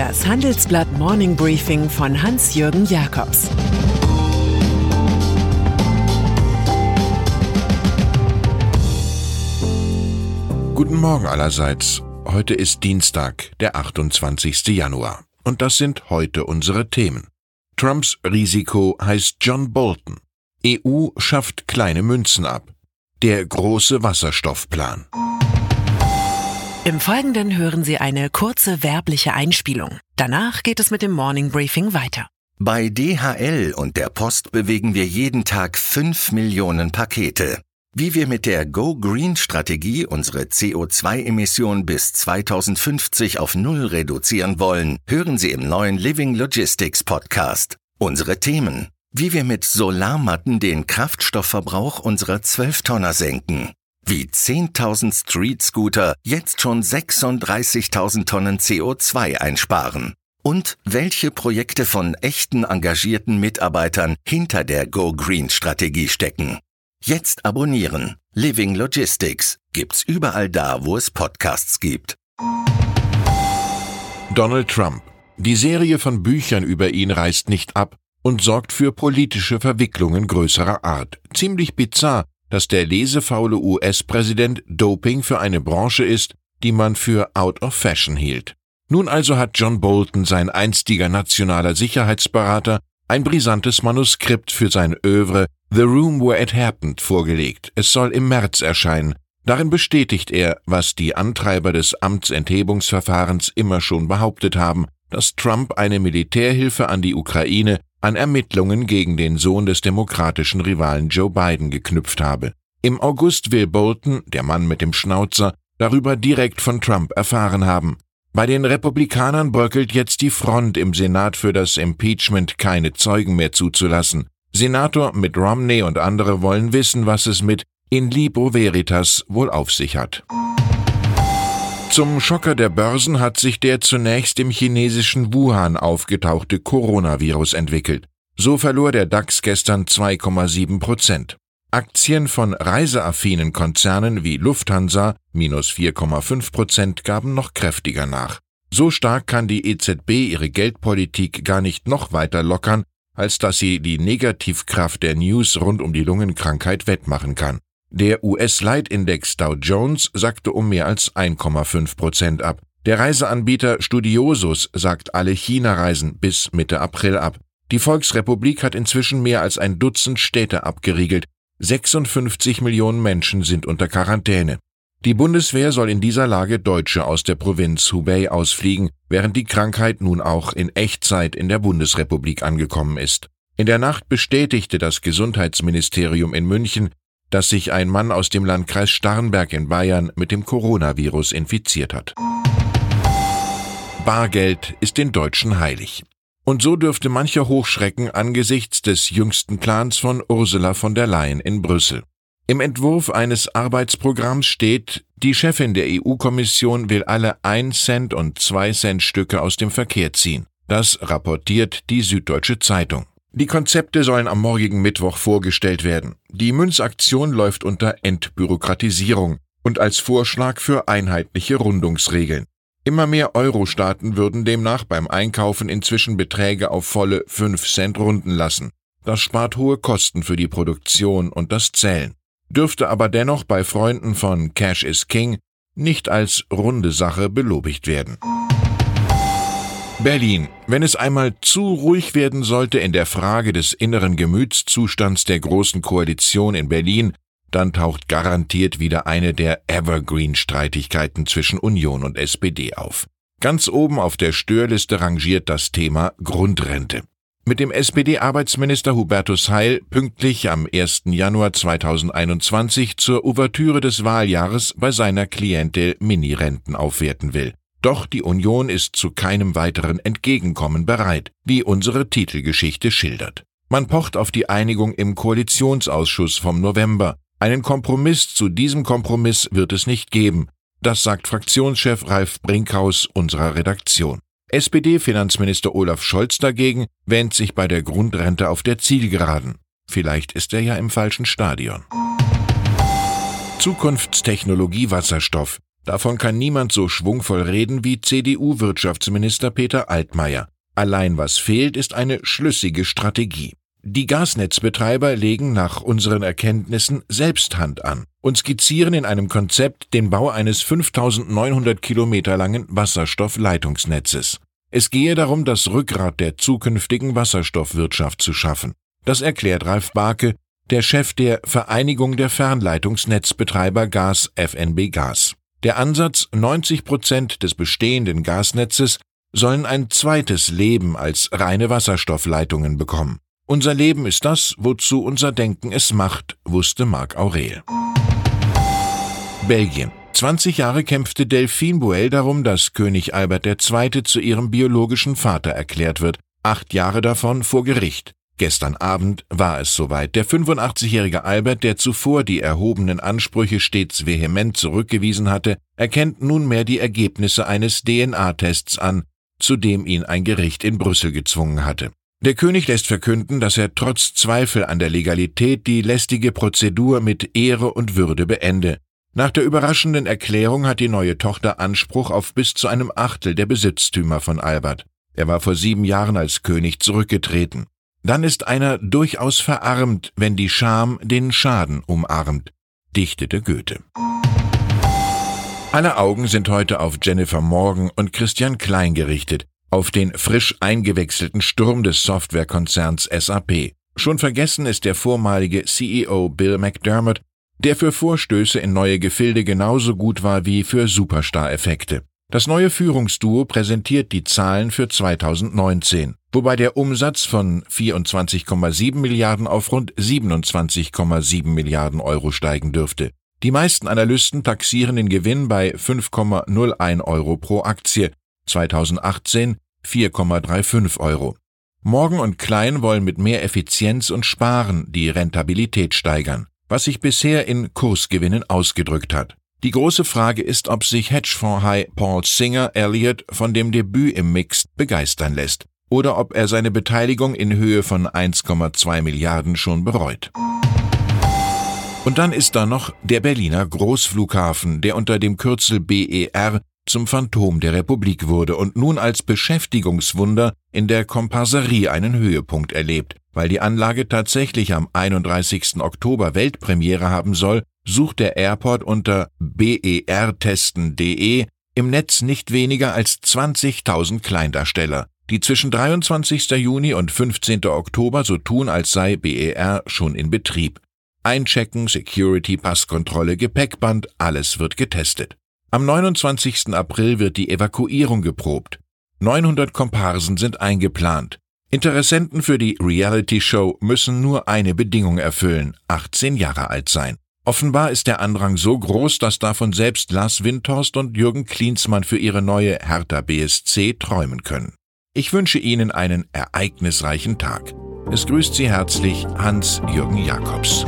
Das Handelsblatt Morning Briefing von Hans-Jürgen Jakobs Guten Morgen allerseits. Heute ist Dienstag, der 28. Januar. Und das sind heute unsere Themen. Trumps Risiko heißt John Bolton. EU schafft kleine Münzen ab. Der große Wasserstoffplan. Im Folgenden hören Sie eine kurze werbliche Einspielung. Danach geht es mit dem Morning Briefing weiter. Bei DHL und der Post bewegen wir jeden Tag 5 Millionen Pakete. Wie wir mit der Go Green Strategie unsere CO2-Emission bis 2050 auf Null reduzieren wollen, hören Sie im neuen Living Logistics Podcast. Unsere Themen. Wie wir mit Solarmatten den Kraftstoffverbrauch unserer 12-Tonner senken wie 10.000 Street-Scooter jetzt schon 36.000 Tonnen CO2 einsparen. Und welche Projekte von echten engagierten Mitarbeitern hinter der Go Green Strategie stecken. Jetzt abonnieren. Living Logistics gibt's überall da, wo es Podcasts gibt. Donald Trump. Die Serie von Büchern über ihn reißt nicht ab und sorgt für politische Verwicklungen größerer Art. Ziemlich bizarr, dass der lesefaule US-Präsident Doping für eine Branche ist, die man für out of fashion hielt. Nun also hat John Bolton, sein einstiger nationaler Sicherheitsberater, ein brisantes Manuskript für sein Övre The Room Where It Happened vorgelegt. Es soll im März erscheinen. Darin bestätigt er, was die Antreiber des Amtsenthebungsverfahrens immer schon behauptet haben, dass Trump eine Militärhilfe an die Ukraine an Ermittlungen gegen den Sohn des demokratischen Rivalen Joe Biden geknüpft habe. Im August will Bolton, der Mann mit dem Schnauzer, darüber direkt von Trump erfahren haben. Bei den Republikanern bröckelt jetzt die Front im Senat für das Impeachment keine Zeugen mehr zuzulassen. Senator Mitt Romney und andere wollen wissen, was es mit in libro veritas wohl auf sich hat. Zum Schocker der Börsen hat sich der zunächst im chinesischen Wuhan aufgetauchte Coronavirus entwickelt. So verlor der DAX gestern 2,7 Prozent. Aktien von reiseaffinen Konzernen wie Lufthansa minus 4,5 Prozent gaben noch kräftiger nach. So stark kann die EZB ihre Geldpolitik gar nicht noch weiter lockern, als dass sie die Negativkraft der News rund um die Lungenkrankheit wettmachen kann. Der US-Leitindex Dow Jones sackte um mehr als 1,5 Prozent ab. Der Reiseanbieter Studiosus sagt alle China-Reisen bis Mitte April ab. Die Volksrepublik hat inzwischen mehr als ein Dutzend Städte abgeriegelt. 56 Millionen Menschen sind unter Quarantäne. Die Bundeswehr soll in dieser Lage Deutsche aus der Provinz Hubei ausfliegen, während die Krankheit nun auch in Echtzeit in der Bundesrepublik angekommen ist. In der Nacht bestätigte das Gesundheitsministerium in München, dass sich ein Mann aus dem Landkreis Starnberg in Bayern mit dem Coronavirus infiziert hat. Bargeld ist den Deutschen heilig. Und so dürfte mancher hochschrecken angesichts des jüngsten Plans von Ursula von der Leyen in Brüssel. Im Entwurf eines Arbeitsprogramms steht, die Chefin der EU-Kommission will alle 1 Cent und 2 Cent Stücke aus dem Verkehr ziehen. Das rapportiert die Süddeutsche Zeitung. Die Konzepte sollen am morgigen Mittwoch vorgestellt werden. Die Münzaktion läuft unter Entbürokratisierung und als Vorschlag für einheitliche Rundungsregeln. Immer mehr Euro-Staaten würden demnach beim Einkaufen inzwischen Beträge auf volle 5 Cent runden lassen. Das spart hohe Kosten für die Produktion und das Zählen, dürfte aber dennoch bei Freunden von Cash is King nicht als runde Sache belobigt werden. Berlin. Wenn es einmal zu ruhig werden sollte in der Frage des inneren Gemütszustands der Großen Koalition in Berlin, dann taucht garantiert wieder eine der Evergreen-Streitigkeiten zwischen Union und SPD auf. Ganz oben auf der Störliste rangiert das Thema Grundrente. Mit dem SPD-Arbeitsminister Hubertus Heil pünktlich am 1. Januar 2021 zur Ouvertüre des Wahljahres bei seiner Klientel Minirenten aufwerten will. Doch die Union ist zu keinem weiteren Entgegenkommen bereit, wie unsere Titelgeschichte schildert. Man pocht auf die Einigung im Koalitionsausschuss vom November. Einen Kompromiss zu diesem Kompromiss wird es nicht geben. Das sagt Fraktionschef Ralf Brinkhaus unserer Redaktion. SPD-Finanzminister Olaf Scholz dagegen wähnt sich bei der Grundrente auf der Zielgeraden. Vielleicht ist er ja im falschen Stadion. Zukunftstechnologie Wasserstoff. Davon kann niemand so schwungvoll reden wie CDU-Wirtschaftsminister Peter Altmaier. Allein was fehlt, ist eine schlüssige Strategie. Die Gasnetzbetreiber legen nach unseren Erkenntnissen selbst Hand an und skizzieren in einem Konzept den Bau eines 5900 Kilometer langen Wasserstoffleitungsnetzes. Es gehe darum, das Rückgrat der zukünftigen Wasserstoffwirtschaft zu schaffen. Das erklärt Ralf Barke, der Chef der Vereinigung der Fernleitungsnetzbetreiber Gas FNB Gas. Der Ansatz, 90 Prozent des bestehenden Gasnetzes sollen ein zweites Leben als reine Wasserstoffleitungen bekommen. Unser Leben ist das, wozu unser Denken es macht, wusste Marc Aurel. Belgien. 20 Jahre kämpfte Delphine Buell darum, dass König Albert II. zu ihrem biologischen Vater erklärt wird, acht Jahre davon vor Gericht. Gestern Abend war es soweit. Der 85-jährige Albert, der zuvor die erhobenen Ansprüche stets vehement zurückgewiesen hatte, erkennt nunmehr die Ergebnisse eines DNA-Tests an, zu dem ihn ein Gericht in Brüssel gezwungen hatte. Der König lässt verkünden, dass er trotz Zweifel an der Legalität die lästige Prozedur mit Ehre und Würde beende. Nach der überraschenden Erklärung hat die neue Tochter Anspruch auf bis zu einem Achtel der Besitztümer von Albert. Er war vor sieben Jahren als König zurückgetreten. Dann ist einer durchaus verarmt, wenn die Scham den Schaden umarmt, dichtete Goethe. Alle Augen sind heute auf Jennifer Morgan und Christian Klein gerichtet, auf den frisch eingewechselten Sturm des Softwarekonzerns SAP. Schon vergessen ist der vormalige CEO Bill McDermott, der für Vorstöße in neue Gefilde genauso gut war wie für Superstar-Effekte. Das neue Führungsduo präsentiert die Zahlen für 2019, wobei der Umsatz von 24,7 Milliarden auf rund 27,7 Milliarden Euro steigen dürfte. Die meisten Analysten taxieren den Gewinn bei 5,01 Euro pro Aktie, 2018 4,35 Euro. Morgen und Klein wollen mit mehr Effizienz und Sparen die Rentabilität steigern, was sich bisher in Kursgewinnen ausgedrückt hat. Die große Frage ist, ob sich Hedgefonds-High Paul Singer Elliott von dem Debüt im Mixed begeistern lässt oder ob er seine Beteiligung in Höhe von 1,2 Milliarden schon bereut. Und dann ist da noch der Berliner Großflughafen, der unter dem Kürzel BER zum Phantom der Republik wurde und nun als Beschäftigungswunder in der Komparserie einen Höhepunkt erlebt. Weil die Anlage tatsächlich am 31. Oktober Weltpremiere haben soll, sucht der Airport unter bertesten.de im Netz nicht weniger als 20.000 Kleindarsteller, die zwischen 23. Juni und 15. Oktober so tun, als sei BER schon in Betrieb. Einchecken, Security, Passkontrolle, Gepäckband, alles wird getestet. Am 29. April wird die Evakuierung geprobt. 900 Komparsen sind eingeplant. Interessenten für die Reality-Show müssen nur eine Bedingung erfüllen, 18 Jahre alt sein. Offenbar ist der Andrang so groß, dass davon selbst Lars Windhorst und Jürgen Klinsmann für ihre neue Hertha BSC träumen können. Ich wünsche Ihnen einen ereignisreichen Tag. Es grüßt Sie herzlich Hans-Jürgen Jakobs.